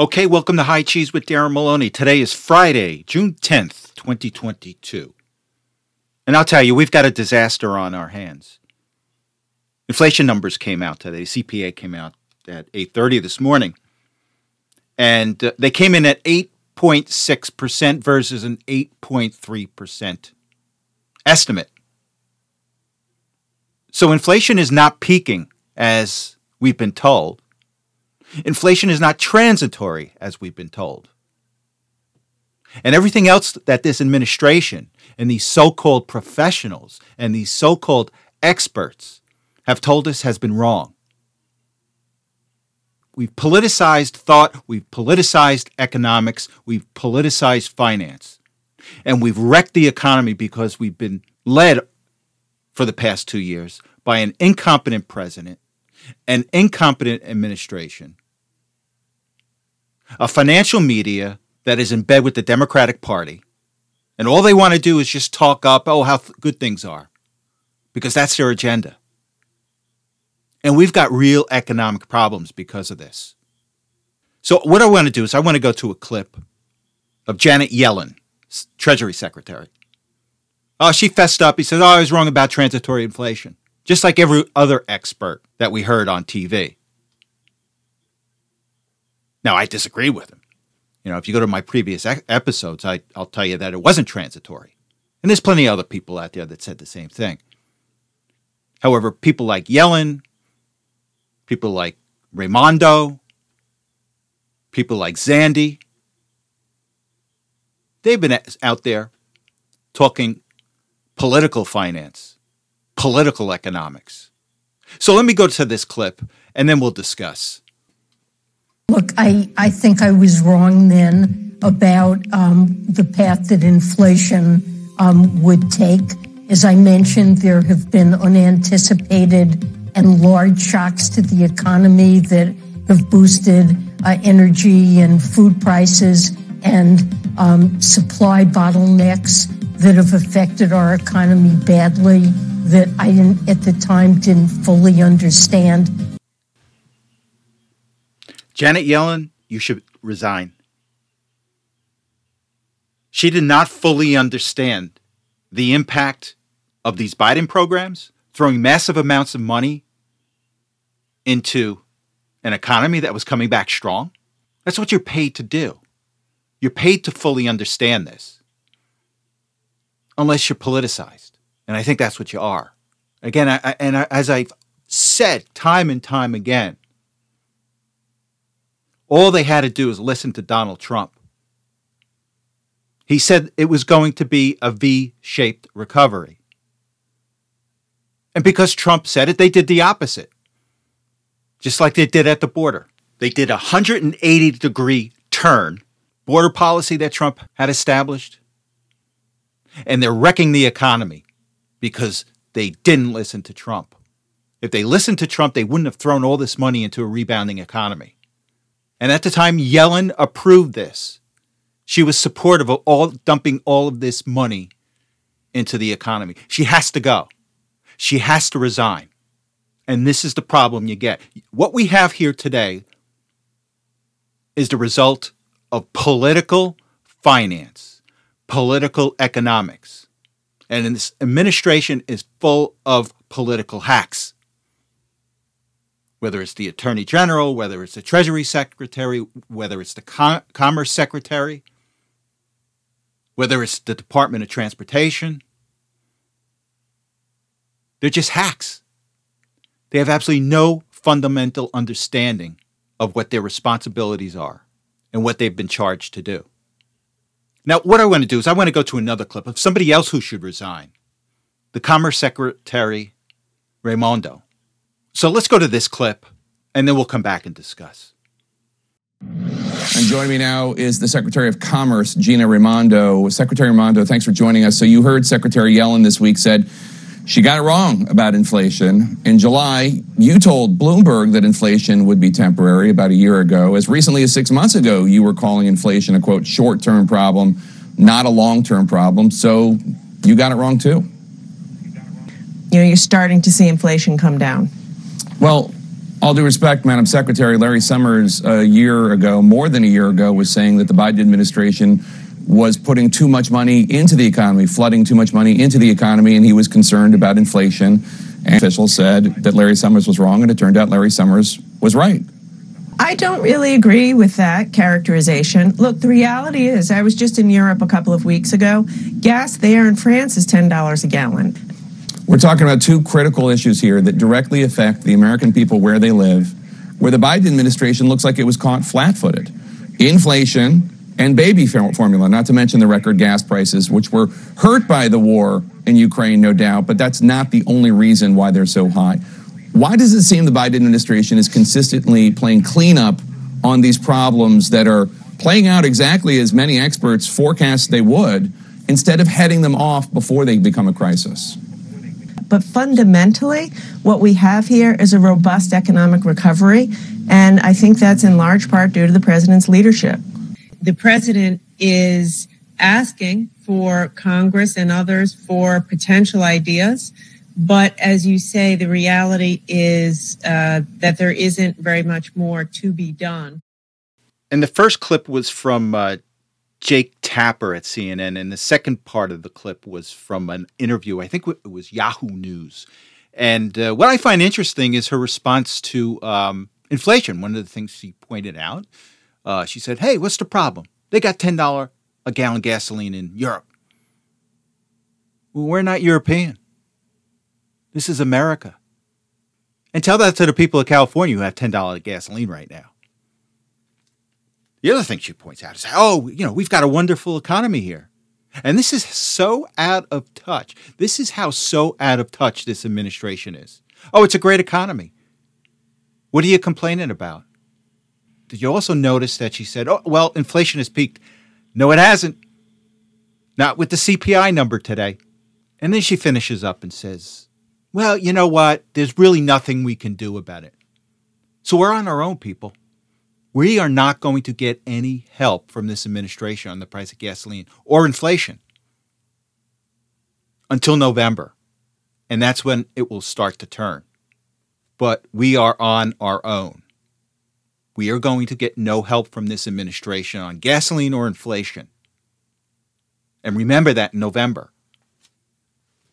Okay, welcome to High Cheese with Darren Maloney. Today is Friday, June 10th, 2022. And I'll tell you, we've got a disaster on our hands. Inflation numbers came out today. CPA came out at 8:30 this morning. And uh, they came in at 8.6% versus an 8.3% estimate. So inflation is not peaking as we've been told. Inflation is not transitory, as we've been told. And everything else that this administration and these so called professionals and these so called experts have told us has been wrong. We've politicized thought, we've politicized economics, we've politicized finance, and we've wrecked the economy because we've been led for the past two years by an incompetent president, an incompetent administration, a financial media that is in bed with the Democratic Party, and all they want to do is just talk up, oh, how th- good things are, because that's their agenda. And we've got real economic problems because of this. So, what I want to do is, I want to go to a clip of Janet Yellen, Treasury Secretary. Oh, she fessed up. He said, Oh, I was wrong about transitory inflation, just like every other expert that we heard on TV. Now, I disagree with him. You know, if you go to my previous episodes, I, I'll tell you that it wasn't transitory. And there's plenty of other people out there that said the same thing. However, people like Yellen, people like Raimondo, people like Zandi, they've been out there talking political finance, political economics. So let me go to this clip and then we'll discuss. Look, I, I think I was wrong then about um, the path that inflation um, would take. As I mentioned, there have been unanticipated and large shocks to the economy that have boosted uh, energy and food prices and um, supply bottlenecks that have affected our economy badly that I didn't, at the time didn't fully understand. Janet Yellen, you should resign. She did not fully understand the impact of these Biden programs, throwing massive amounts of money into an economy that was coming back strong. That's what you're paid to do. You're paid to fully understand this, unless you're politicized. And I think that's what you are. Again, I, and I, as I've said time and time again, all they had to do was listen to Donald Trump. He said it was going to be a V shaped recovery. And because Trump said it, they did the opposite, just like they did at the border. They did a 180 degree turn, border policy that Trump had established, and they're wrecking the economy because they didn't listen to Trump. If they listened to Trump, they wouldn't have thrown all this money into a rebounding economy. And at the time, Yellen approved this. She was supportive of all dumping all of this money into the economy. She has to go. She has to resign. And this is the problem you get. What we have here today is the result of political finance, political economics. And this administration is full of political hacks whether it's the Attorney General, whether it's the Treasury Secretary, whether it's the Com- Commerce Secretary, whether it's the Department of Transportation. They're just hacks. They have absolutely no fundamental understanding of what their responsibilities are and what they've been charged to do. Now, what I want to do is I want to go to another clip of somebody else who should resign the Commerce Secretary, Raimondo. So let's go to this clip and then we'll come back and discuss. And joining me now is the Secretary of Commerce, Gina Raimondo. Secretary Raimondo, thanks for joining us. So you heard Secretary Yellen this week said she got it wrong about inflation. In July, you told Bloomberg that inflation would be temporary about a year ago. As recently as six months ago, you were calling inflation a quote short term problem, not a long term problem. So you got it wrong too. You know, you're starting to see inflation come down. Well, All due respect, Madam Secretary, Larry Summers a year ago, more than a year ago, was saying that the Biden administration was putting too much money into the economy, flooding too much money into the economy, and he was concerned about inflation. And officials said that Larry Summers was wrong, and it turned out Larry Summers was right. I don't really agree with that characterization. Look, the reality is, I was just in Europe a couple of weeks ago. Gas there in France is $10 a gallon. We're talking about two critical issues here that directly affect the American people where they live, where the Biden administration looks like it was caught flat footed. Inflation and baby formula, not to mention the record gas prices, which were hurt by the war in Ukraine, no doubt, but that's not the only reason why they're so high. Why does it seem the Biden administration is consistently playing cleanup on these problems that are playing out exactly as many experts forecast they would, instead of heading them off before they become a crisis? But fundamentally, what we have here is a robust economic recovery. And I think that's in large part due to the president's leadership. The president is asking for Congress and others for potential ideas. But as you say, the reality is uh, that there isn't very much more to be done. And the first clip was from uh, Jake Tapper at CNN, and the second part of the clip was from an interview. I think it was Yahoo News. And uh, what I find interesting is her response to um, inflation. One of the things she pointed out, uh, she said, "Hey, what's the problem? They got ten dollar a gallon gasoline in Europe. Well, we're not European. This is America. And tell that to the people of California who have $10 gasoline right now. The other thing she points out is, oh, you know, we've got a wonderful economy here. And this is so out of touch. This is how so out of touch this administration is. Oh, it's a great economy. What are you complaining about? Did you also notice that she said, oh, well, inflation has peaked? No, it hasn't. Not with the CPI number today. And then she finishes up and says, well, you know what? There's really nothing we can do about it. So we're on our own, people. We are not going to get any help from this administration on the price of gasoline or inflation until November. And that's when it will start to turn. But we are on our own. We are going to get no help from this administration on gasoline or inflation. And remember that in November.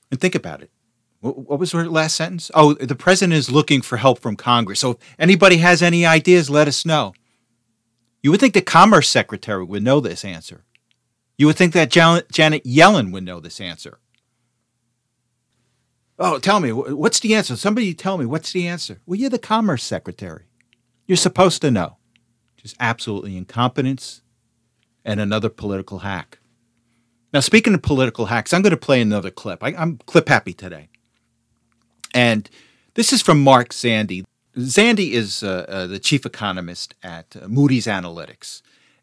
And think about it. What was her last sentence? Oh, the president is looking for help from Congress. So if anybody has any ideas, let us know. You would think the Commerce Secretary would know this answer. You would think that Janet Yellen would know this answer. Oh, tell me, what's the answer? Somebody tell me, what's the answer? Well, you're the Commerce Secretary. You're supposed to know. Just absolutely incompetence and another political hack. Now, speaking of political hacks, I'm going to play another clip. I, am clip happy today. And this is from Mark Zandi. Zandi is uh, uh, the chief economist at uh, Moody's Analytics.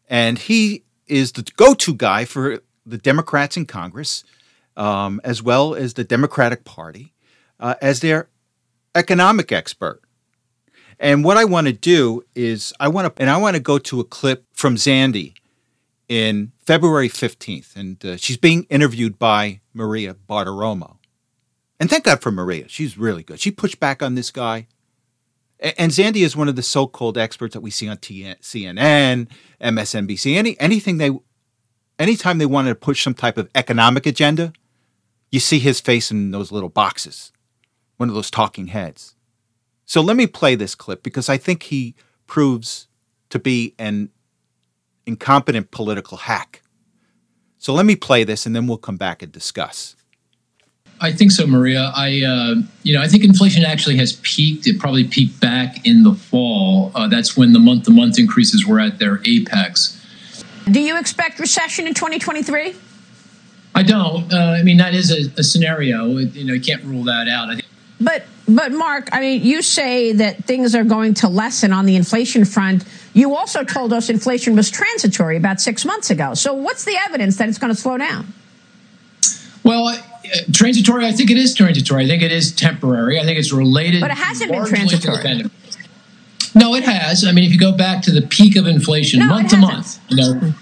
And he is the go to guy for the Democrats in Congress, um, as well as the Democratic Party, uh, as their economic expert. And what I want to do is I want to and I want to go to a clip from Zandi in February 15th and uh, she's being interviewed by Maria Bartiromo. And thank God for Maria. She's really good. She pushed back on this guy. And Zandi is one of the so-called experts that we see on CNN, MSNBC, any anything they anytime they wanted to push some type of economic agenda, you see his face in those little boxes, one of those talking heads. So let me play this clip because I think he proves to be an incompetent political hack. So let me play this and then we'll come back and discuss. I think so, Maria. I, uh, you know, I think inflation actually has peaked. It probably peaked back in the fall. Uh, that's when the month-to-month increases were at their apex. Do you expect recession in 2023? I don't. Uh, I mean, that is a, a scenario. It, you know, you can't rule that out. I think. But, but Mark, I mean, you say that things are going to lessen on the inflation front. You also told us inflation was transitory about six months ago. So, what's the evidence that it's going to slow down? Well, transitory. I think it is transitory. I think it is temporary. I think it's related. But it hasn't been transitory. No, it has. I mean, if you go back to the peak of inflation, no, month to month, you know.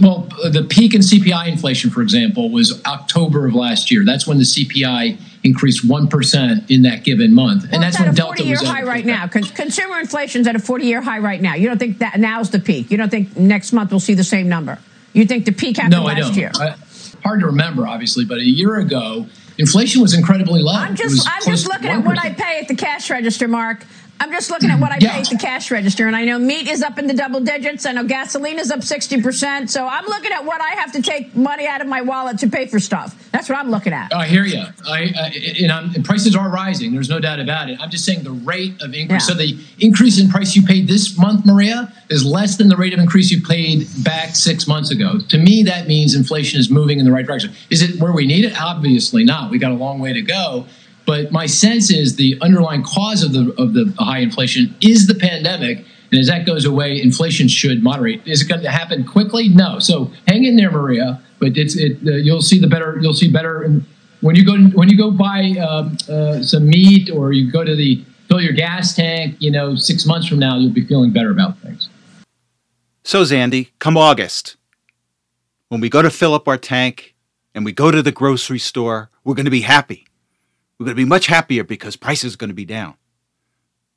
Well, the peak in CPI inflation, for example, was October of last year. That's when the CPI increased 1% in that given month. Well, and that's it's at when a Delta 40 year was high right now. Con- consumer inflation's at a 40 year high right now. You don't think that now's the peak? You don't think next month we'll see the same number? You think the peak happened No, I last don't. year? I- hard to remember, obviously, but a year ago, inflation was incredibly low. I'm just I'm just looking at what I pay at the cash register, Mark. I'm just looking at what I Yeah. pay at the cash register, and I know meat is up in the double digits. I know gasoline is up sixty percent. So I'm looking at what I have to take money out of my wallet to pay for stuff. That's what I'm looking at. I hear you. I, I and, and prices are rising. There's no doubt about it. I'm just saying the rate of increase. Yeah. So the increase in price you paid this month, Maria, is less than the rate of increase you paid back six months ago. To me, that means inflation is moving in the right direction. Is it where we need it? Obviously not. We got a long way to go. But my sense is the underlying cause of the of the high inflation is the pandemic. And as that goes away, inflation should moderate. Is it going to happen quickly? No. So hang in there, Maria. But it's it. Uh, you'll see the better. You'll see better when you go when you go buy um, uh, some meat or you go to the fill your gas tank. You know, six months from now, you'll be feeling better about things. So, Zandi, come August, when we go to fill up our tank and we go to the grocery store, we're going to be happy. We're going to be much happier because prices are going to be down.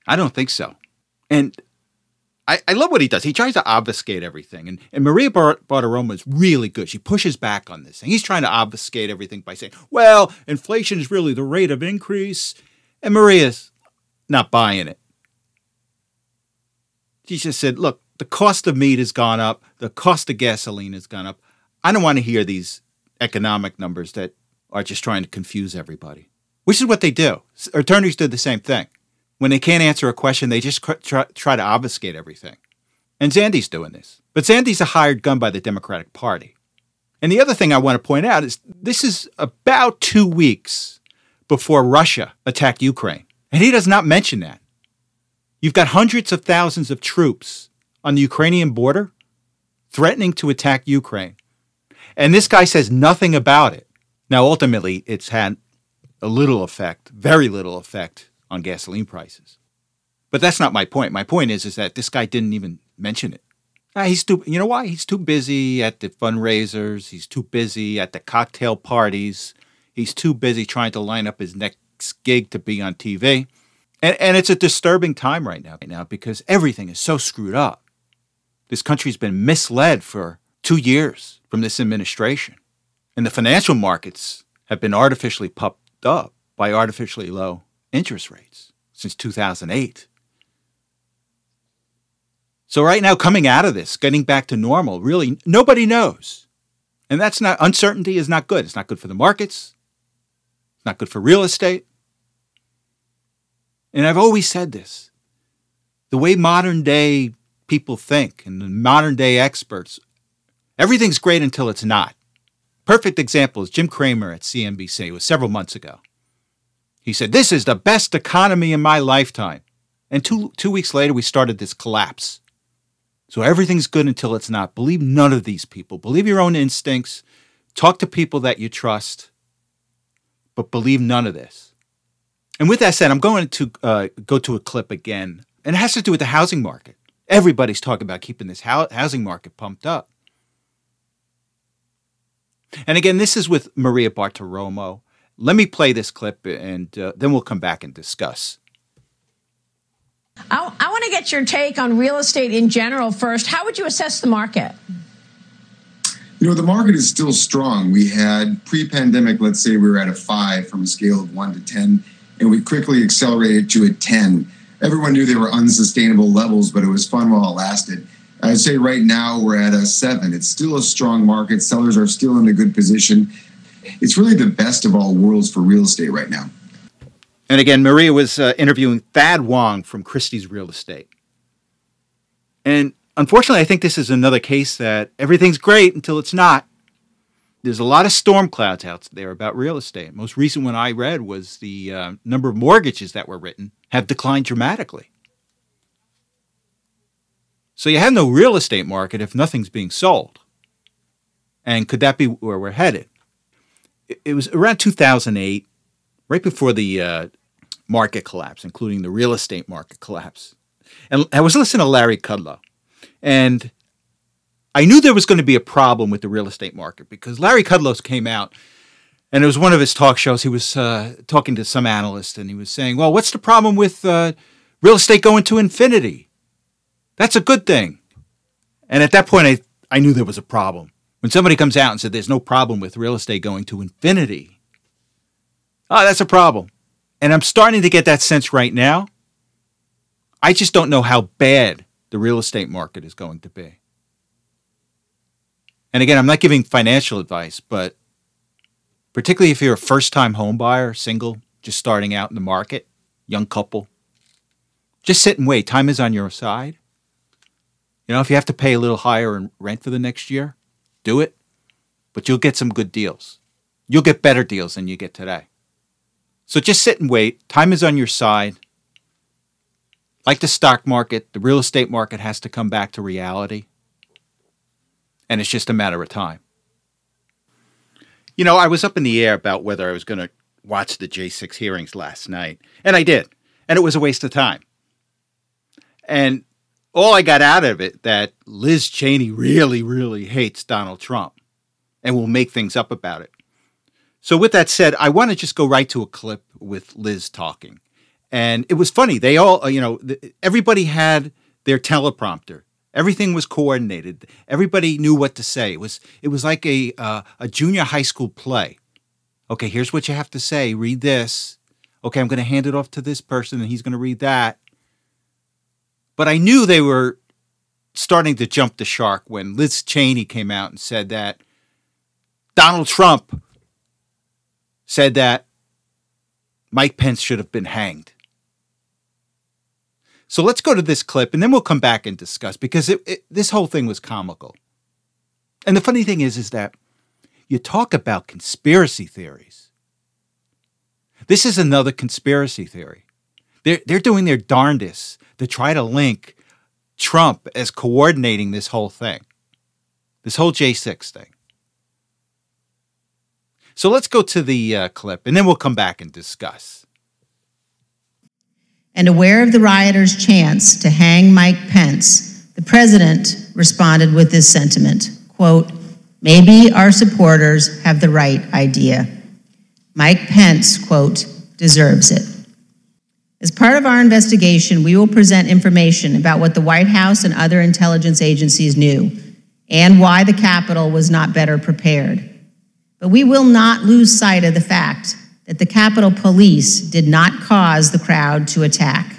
I don't think so. And I, I love what he does. He tries to obfuscate everything. And, and Maria Bar- Bartiromo is really good. She pushes back on this thing. He's trying to obfuscate everything by saying, well, inflation is really the rate of increase. And Maria's not buying it. She just said, look, the cost of meat has gone up, the cost of gasoline has gone up. I don't want to hear these economic numbers that are just trying to confuse everybody, which is what they do. Attorneys do the same thing. When they can't answer a question, they just try, try to obfuscate everything. And Zandi's doing this. But Zandi's a hired gun by the Democratic Party. And the other thing I want to point out is this is about two weeks before Russia attacked Ukraine. And he does not mention that. You've got hundreds of thousands of troops on the Ukrainian border threatening to attack Ukraine. And this guy says nothing about it. Now, ultimately, it's had a little effect, very little effect on gasoline prices. But that's not my point. My point is, is that this guy didn't even mention it. Ah, he's too, you know why? He's too busy at the fundraisers. He's too busy at the cocktail parties. He's too busy trying to line up his next gig to be on TV. And, and it's a disturbing time right now, right now because everything is so screwed up. This country's been misled for two years from this administration. And the financial markets have been artificially pumped up by artificially low interest rates since 2008. So, right now, coming out of this, getting back to normal, really, nobody knows. And that's not, uncertainty is not good. It's not good for the markets, it's not good for real estate. And I've always said this the way modern day people think and the modern day experts, everything's great until it's not. Perfect example is Jim Cramer at CNBC. It was several months ago. He said, This is the best economy in my lifetime. And two, two weeks later, we started this collapse. So everything's good until it's not. Believe none of these people. Believe your own instincts. Talk to people that you trust, but believe none of this. And with that said, I'm going to uh, go to a clip again, and it has to do with the housing market. Everybody's talking about keeping this housing market pumped up. And again, this is with Maria Bartiromo. Let me play this clip, and uh, then we'll come back and discuss. I, I want to get your take on real estate in general first. How would you assess the market? You know, the market is still strong. We had pre pandemic, let's say we were at a five from a scale of one to 10, and we quickly accelerated to a 10. Everyone knew they were unsustainable levels, but it was fun while it lasted. I'd say right now we're at a seven. It's still a strong market. Sellers are still in a good position. It's really the best of all worlds for real estate right now. And again, Maria was uh, interviewing Thad Wong from Christie's Real Estate. And unfortunately, I think this is another case that everything's great until it's not. There's a lot of storm clouds out there about real estate. Most recent one I read was the uh, number of mortgages that were written have declined dramatically. So you have no real estate market if nothing's being sold. And could that be where we're headed? It, was around 2008, right before the uh, market collapse, including the real estate market collapse. And I was listening to Larry Kudlow, and I knew there was going to be a problem with the real estate market because Larry Kudlow came out And it was one of his talk shows. He was uh, talking to some analyst, and he was saying, "Well, what's the problem with uh, real estate going to infinity? That's a good thing." And at that point, I I knew there was a problem. When somebody comes out and said, "There's no problem with real estate going to infinity," oh, that's a problem. And I'm starting to get that sense right now. I just don't know how bad the real estate market is going to be. And again, I'm not giving financial advice, but particularly if you're a first time home buyer, single, just starting out in the market, young couple, just sit and wait. Time is on your side. You know, if you have to pay a little higher in rent for the next year, do it, but you'll get some good deals. You'll get better deals than you get today. So just sit and wait. Time is on your side. Like the stock market, the real estate market has to come back to reality. And it's just a matter of time. You know, I was up in the air about whether I was going to watch the J6 hearings last night, and I did. And it was a waste of time. And all I got out of it that Liz Cheney really, really hates Donald Trump and will make things up about it. So, with that said, I want to just go right to a clip with Liz talking. And it was funny. They all, uh, you know, everybody had their teleprompter. Everything was coordinated. Everybody knew what to say. It was it was like a uh, a junior high school play. Okay, here's what you have to say. Read this. Okay, I'm going to hand it off to this person, and he's going to read that. But I knew they were starting to jump the shark when Liz Cheney came out and said that Donald Trump said that Mike Pence should have been hanged. So let's go to this clip and then we'll come back and discuss because it, it, this whole thing was comical. And the funny thing is, is that you talk about conspiracy theories. This is another conspiracy theory. They're, they're doing their darndest to try to link Trump as coordinating this whole thing, this whole J6 thing. So let's go to the uh, clip and then we'll come back and discuss. And aware of the rioters' chance to hang Mike Pence, the president responded with this sentiment quote, Maybe our supporters have the right idea. Mike Pence, quote, deserves it. As part of our investigation, we will present information about what the White House and other intelligence agencies knew and why the Capitol was not better prepared. But we will not lose sight of the fact that the Capitol Police did not cause the crowd to attack.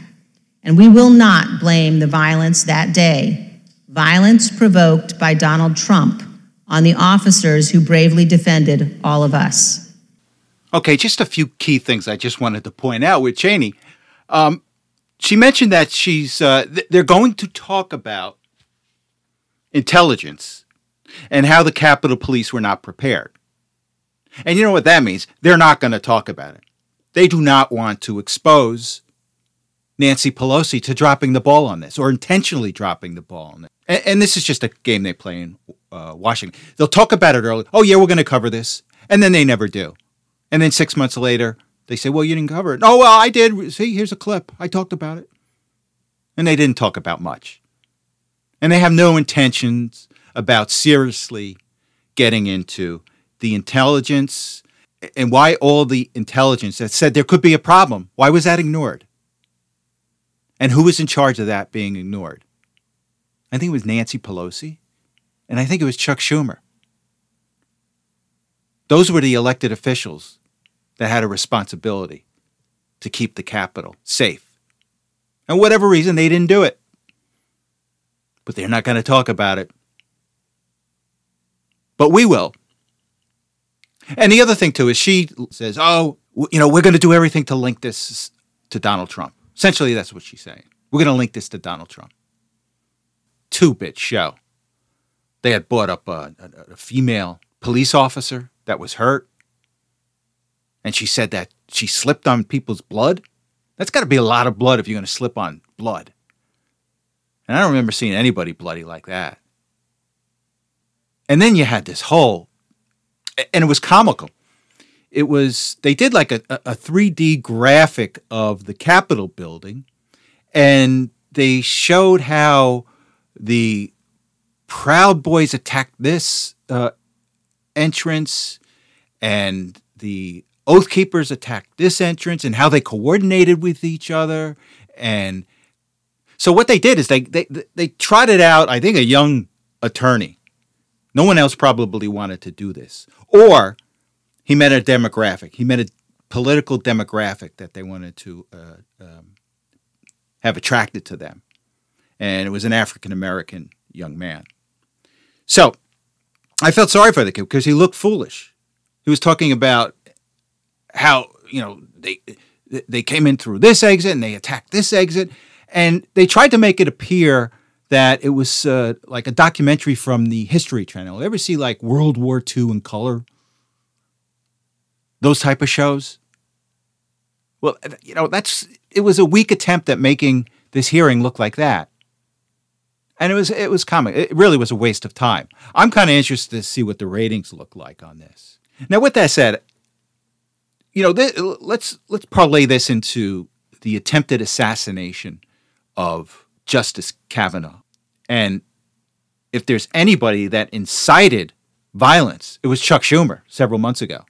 And we will not blame the violence that day, violence provoked by Donald Trump, on the officers who bravely defended all of us. Okay, just a few key things I just wanted to point out with Cheney. Um, she mentioned that she's uh, th- they're going to talk about intelligence and how the Capitol Police were not prepared. And you know what that means? They're not going to talk about it. They do not want to expose Nancy Pelosi to dropping the ball on this or intentionally dropping the ball on it. And, and this is just a game they play in uh, Washington. They'll talk about it early. Oh, yeah, we're going to cover this. And then they never do. And then six months later, they say, well, you didn't cover it. Oh, well, I did. See, here's a clip. I talked about it. And they didn't talk about much. And they have no intentions about seriously getting into the intelligence and why all the intelligence that said there could be a problem, why was that ignored? And who was in charge of that being ignored? I think it was Nancy Pelosi, and I think it was Chuck Schumer. Those were the elected officials that had a responsibility to keep the Capitol safe. And whatever reason, they didn't do it. But they're not going to talk about it. But we will. And the other thing too is she says, "Oh, you know, we're going to do everything to link this to Donald Trump." Essentially, that's what she's saying. We're going to link this to Donald Trump. Two-bit show. They had brought up a, a, a female police officer that was hurt, and she said that she slipped on people's blood. That's got to be a lot of blood if you're going to slip on blood. And I don't remember seeing anybody bloody like that. And then you had this whole and it was comical. It was they did like a, a 3D graphic of the Capitol building, and they showed how the Proud Boys attacked this uh, entrance, and the Oath Keepers attacked this entrance and how they coordinated with each other. And so what they did is they they they trotted out, I think, a young attorney. No one else probably wanted to do this. Or he met a demographic. He met a political demographic that they wanted to uh, um, have attracted to them. And it was an African American young man. So I felt sorry for the kid because he looked foolish. He was talking about how, you know, they they came in through this exit and they attacked this exit. And they tried to make it appear that it was uh, like a documentary from the History Channel. Ever see like World War II in color? Those type of shows? Well, you know, that's it was a weak attempt at making this hearing look like that. And it was it was comic. It really was a waste of time. I'm kind of interested to see what the ratings look like on this. Now, with that said, you know, th- let's let's parlay this into the attempted assassination of Justice Kavanaugh. And if there's anybody that incited violence, it was Chuck Schumer several months ago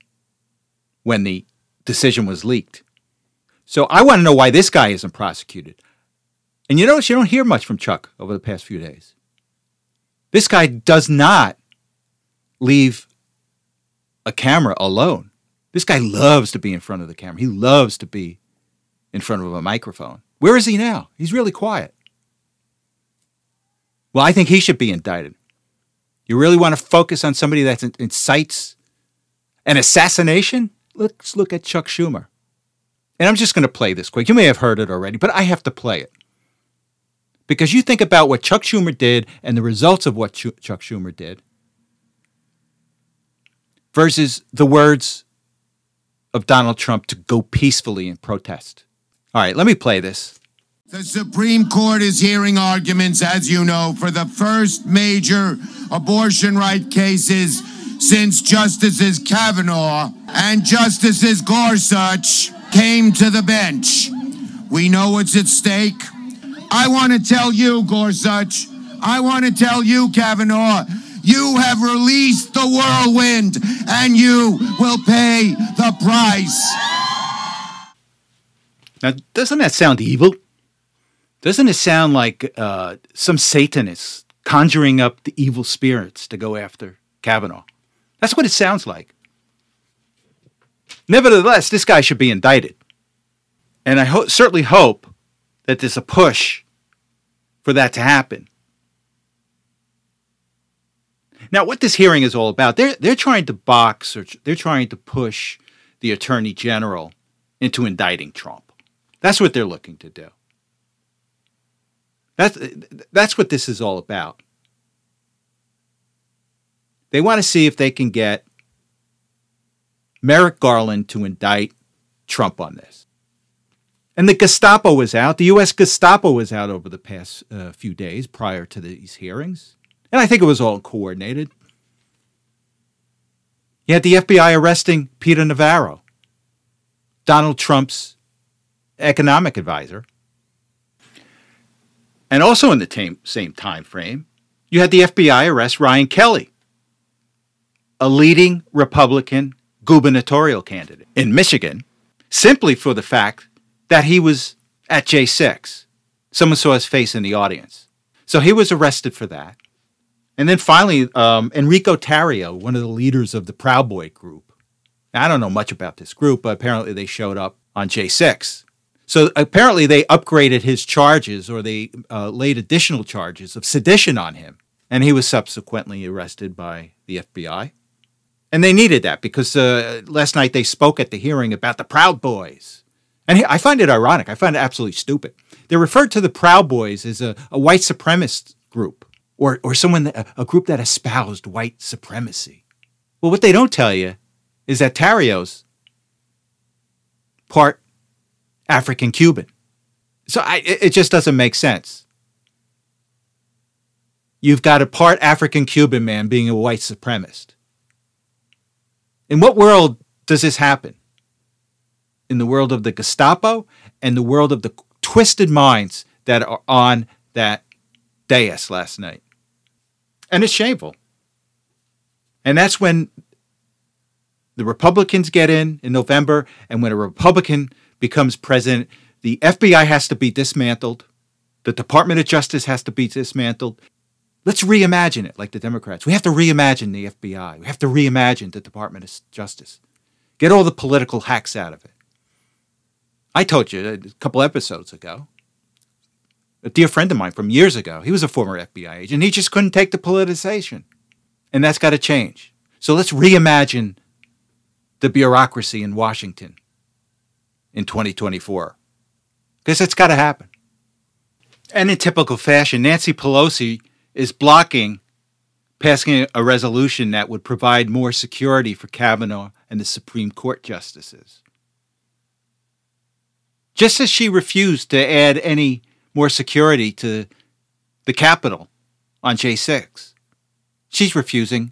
when the decision was leaked. So I want to know why this guy isn't prosecuted. And you notice you don't hear much from Chuck over the past few days. This guy does not leave a camera alone. This guy loves to be in front of the camera. He loves to be in front of a microphone. Where is he now? He's really quiet. Well, I think he should be indicted. You really want to focus on somebody that incites an assassination? Let's look at Chuck Schumer. And I'm just going to play this quick. You may have heard it already, but I have to play it. Because you think about what Chuck Schumer did and the results of what Ch- Chuck Schumer did versus the words of Donald Trump to go peacefully and protest. All right, let me play this. The Supreme Court is hearing arguments, as you know, for the first major abortion right cases since Justices Kavanaugh and Justices Gorsuch came to the bench. We know what's at stake. I want to tell you, Gorsuch, I want to tell you, Kavanaugh, you have released the whirlwind and you will pay the price. Now, doesn't that sound evil? Doesn't it sound like uh, some Satanists conjuring up the evil spirits to go after Kavanaugh? That's what it sounds like. Nevertheless, this guy should be indicted. And I ho- certainly hope that there's a push for that to happen. Now, what this hearing is all about, they're, they're trying to box or they're trying to push the attorney general into indicting Trump. That's what they're looking to do. That's, that's what this is all about. They want to see if they can get Merrick Garland to indict Trump on this. And the Gestapo was out. The U.S. Gestapo was out over the past uh, few days prior to these hearings. And I think it was all coordinated. You had the FBI arresting Peter Navarro, Donald Trump's economic advisor. And also in the same time frame, you had the FBI arrest Ryan Kelley, a leading Republican gubernatorial candidate in Michigan, simply for the fact that he was at J6. Someone saw his face in the audience. So he was arrested for that. And then finally, um, Enrico Tarrio, one of the leaders of the Proud Boy group. Now, I don't know much about this group, but apparently they showed up on J6. So apparently they upgraded his charges or they uh, laid additional charges of sedition on him. And he was subsequently arrested by the FBI. And they needed that because uh, last night they spoke at the hearing about the Proud Boys. And I find it ironic. I find it absolutely stupid. They referred to the Proud Boys as a, a white supremacist group or, or someone, that, a group that espoused white supremacy. Well, what they don't tell you is that Tarrio's part African Cuban. So I, it just doesn't make sense. You've got a part African Cuban man being a white supremacist. In what world does this happen? In the world of the Gestapo and the world of the twisted minds that are on that dais last night. And it's shameful. And that's when The Republicans get in in November, and when a Republican becomes president, the FBI has to be dismantled. The Department of Justice has to be dismantled. Let's reimagine it like the Democrats. We have to reimagine the FBI. We have to reimagine the Department of Justice. Get all the political hacks out of it. I told you a couple episodes ago. A dear friend of mine from years ago, he was a former FBI agent. He just couldn't take the politicization. And that's got to change. So let's reimagine the bureaucracy in Washington in 2024. Because it's got to happen. And in typical fashion, Nancy Pelosi is blocking passing a resolution that would provide more security for Kavanaugh and the Supreme Court justices. Just as she refused to add any more security to the Capitol on J6, she's refusing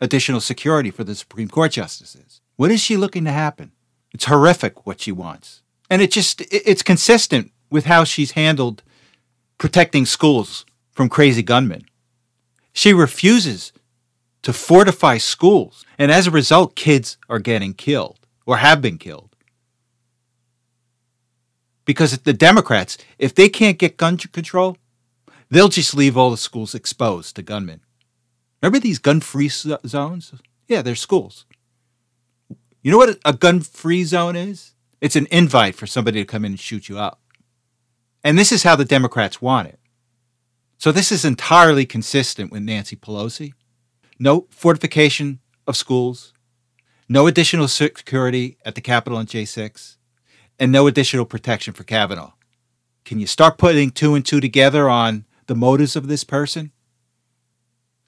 additional security for the Supreme Court justices. What is she looking to happen? It's horrific what she wants. And it just it's consistent with how she's handled protecting schools from crazy gunmen. She refuses to fortify schools, and as a result kids are getting killed or have been killed. Because the Democrats, if they can't get gun control, they'll just leave all the schools exposed to gunmen. Remember these gun free zones? Yeah, they're schools. You know what a gun free zone is? It's an invite for somebody to come in and shoot you up. And this is how the Democrats want it. So this is entirely consistent with Nancy Pelosi. No fortification of schools, no additional security at the Capitol and J6, and no additional protection for Kavanaugh. Can you start putting two and two together on the motives of this person?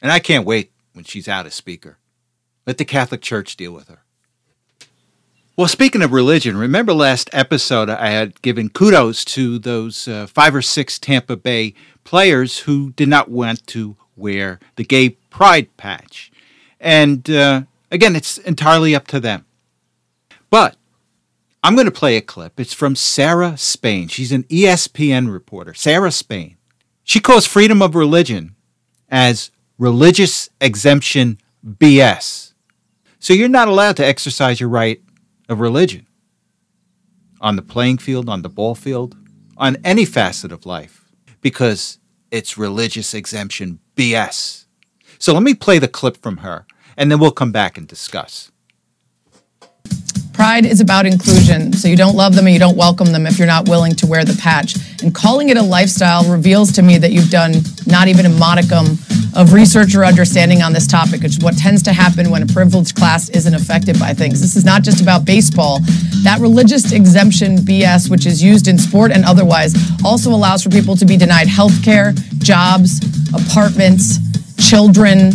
And I can't wait when she's out as Speaker. Let the Catholic Church deal with her. Well, speaking of religion, remember last episode I had given kudos to those uh, five or six Tampa Bay players who did not want to wear the gay pride patch. And uh, again, it's entirely up to them. But I'm going to play a clip. It's from Sarah Spain. She's an ESPN reporter. Sarah Spain. She calls freedom of religion as religious exemption BS. So you're not allowed to exercise your right of religion on the playing field, on the ball field, on any facet of life because it's religious exemption BS. So let me play the clip from her and then we'll come back and discuss. Pride is about inclusion, so you don't love them and you don't welcome them if you're not willing to wear the patch. And calling it a lifestyle reveals to me that you've done not even a modicum of research or understanding on this topic, which is what tends to happen when a privileged class isn't affected by things. This is not just about baseball. That religious exemption BS, which is used in sport and otherwise, also allows for people to be denied health care, jobs, apartments, children,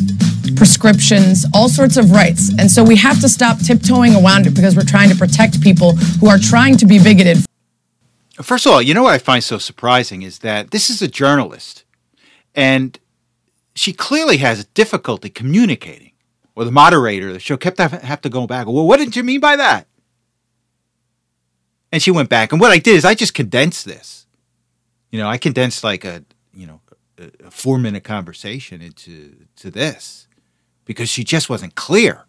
prescriptions, all sorts of rights. And so we have to stop tiptoeing around it because we're trying to protect people who are trying to be bigoted. First of all, you know what I find so surprising is that this is a journalist and she clearly has difficulty communicating. Or the moderator of the show kept have to go back. Well, what did you mean by that? And she went back. And what I did is I just condensed this. You know, I condensed like a, you know, a four minute conversation into to this because she just wasn't clear.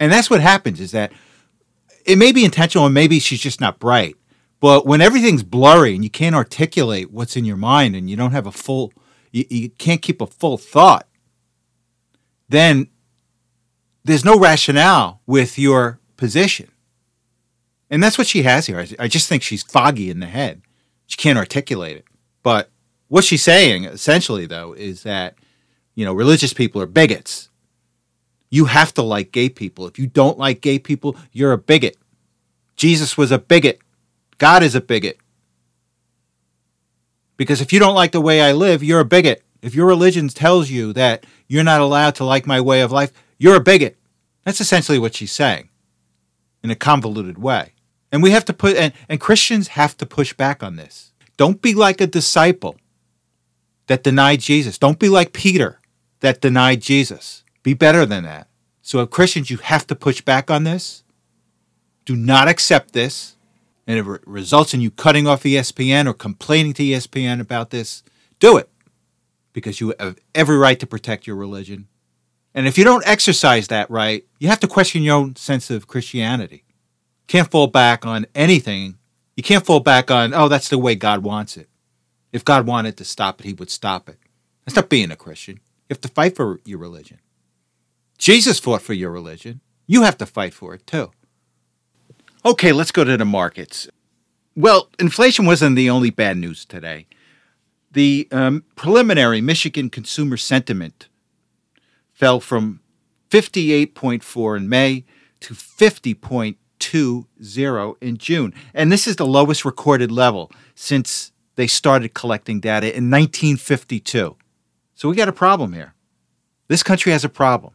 And that's what happens is that it may be intentional and maybe she's just not bright. But when everything's blurry and you can't articulate what's in your mind and you don't have a full, you, you can't keep a full thought, then there's no rationale with your position. And that's what she has here. I just think she's foggy in the head. She can't articulate it. But what she's saying essentially, though, is that, you know, religious people are bigots you have to like gay people. If you don't like gay people, you're a bigot. Jesus was a bigot. God is a bigot. Because if you don't like the way I live, you're a bigot. If your religion tells you that you're not allowed to like my way of life, you're a bigot. That's essentially what she's saying in a convoluted way. And we have to put, and, and Christians have to push back on this. Don't be like a disciple that denied Jesus. Don't be like Peter that denied Jesus. Be better than that. So, as Christians, you have to push back on this. Do not accept this. And if it results in you cutting off ESPN or complaining to ESPN about this, do it. Because you have every right to protect your religion And if you don't exercise that right, you have to question your own sense of Christianity. Can't fall back on anything. You can't fall back on, oh, that's the way God wants it. If God wanted to stop it, he would stop it. That's not being a Christian. You have to fight for your religion. Jesus fought for your religion. You have to fight for it too. Okay, let's go to the markets. Well, inflation wasn't the only bad news today. The um, preliminary Michigan consumer sentiment fell from 58.4 in May to 50.20 in June. And this is the lowest recorded level since they started collecting data in 1952. So we got a problem here. This country has a problem.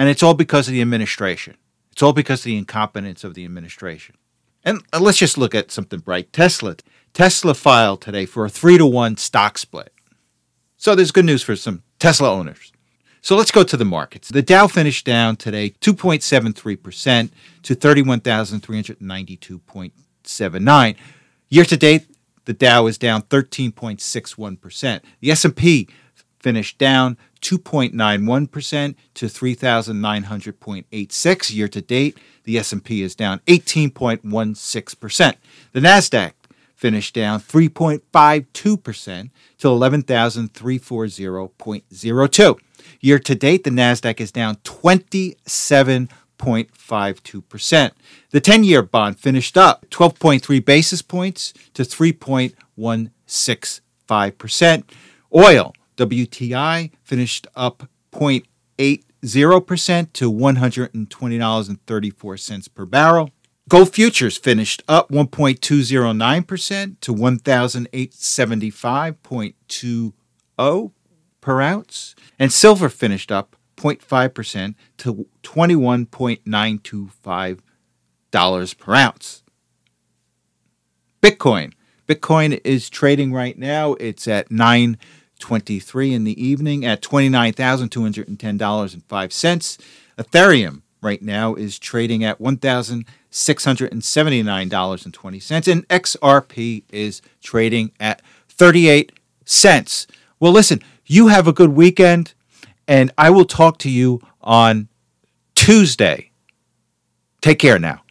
And it's all because of the administration. It's all because of the incompetence of the administration. And let's just look at something bright. Tesla. Tesla filed today for a three to one stock split. So there's good news for some Tesla owners. So let's go to the markets. The Dow finished down today 2.73% to 31,392.79. Year to date, the Dow is down 13.61%. The S&P finished down 2.91% to 3900.86 year to date. The S&P is down 18.16%. The Nasdaq finished down 3.52% to 11,340.02. Year to date, the Nasdaq is down 27.52%. The 10-year bond finished up 12.3 basis points to 3.165%. Oil WTI finished up 0.80% to $120.34 per barrel. Gold futures finished up 1.209% to 1,875.20 per ounce. And silver finished up 0.5% to $21.925 per ounce. Bitcoin. Bitcoin is trading right now. It's at 923 in the evening at $29,210.05. Ethereum right now is trading at $1,679.20 and XRP is trading at 38 cents. Well, listen, you have a good weekend and I will talk to you on Tuesday. Take care now.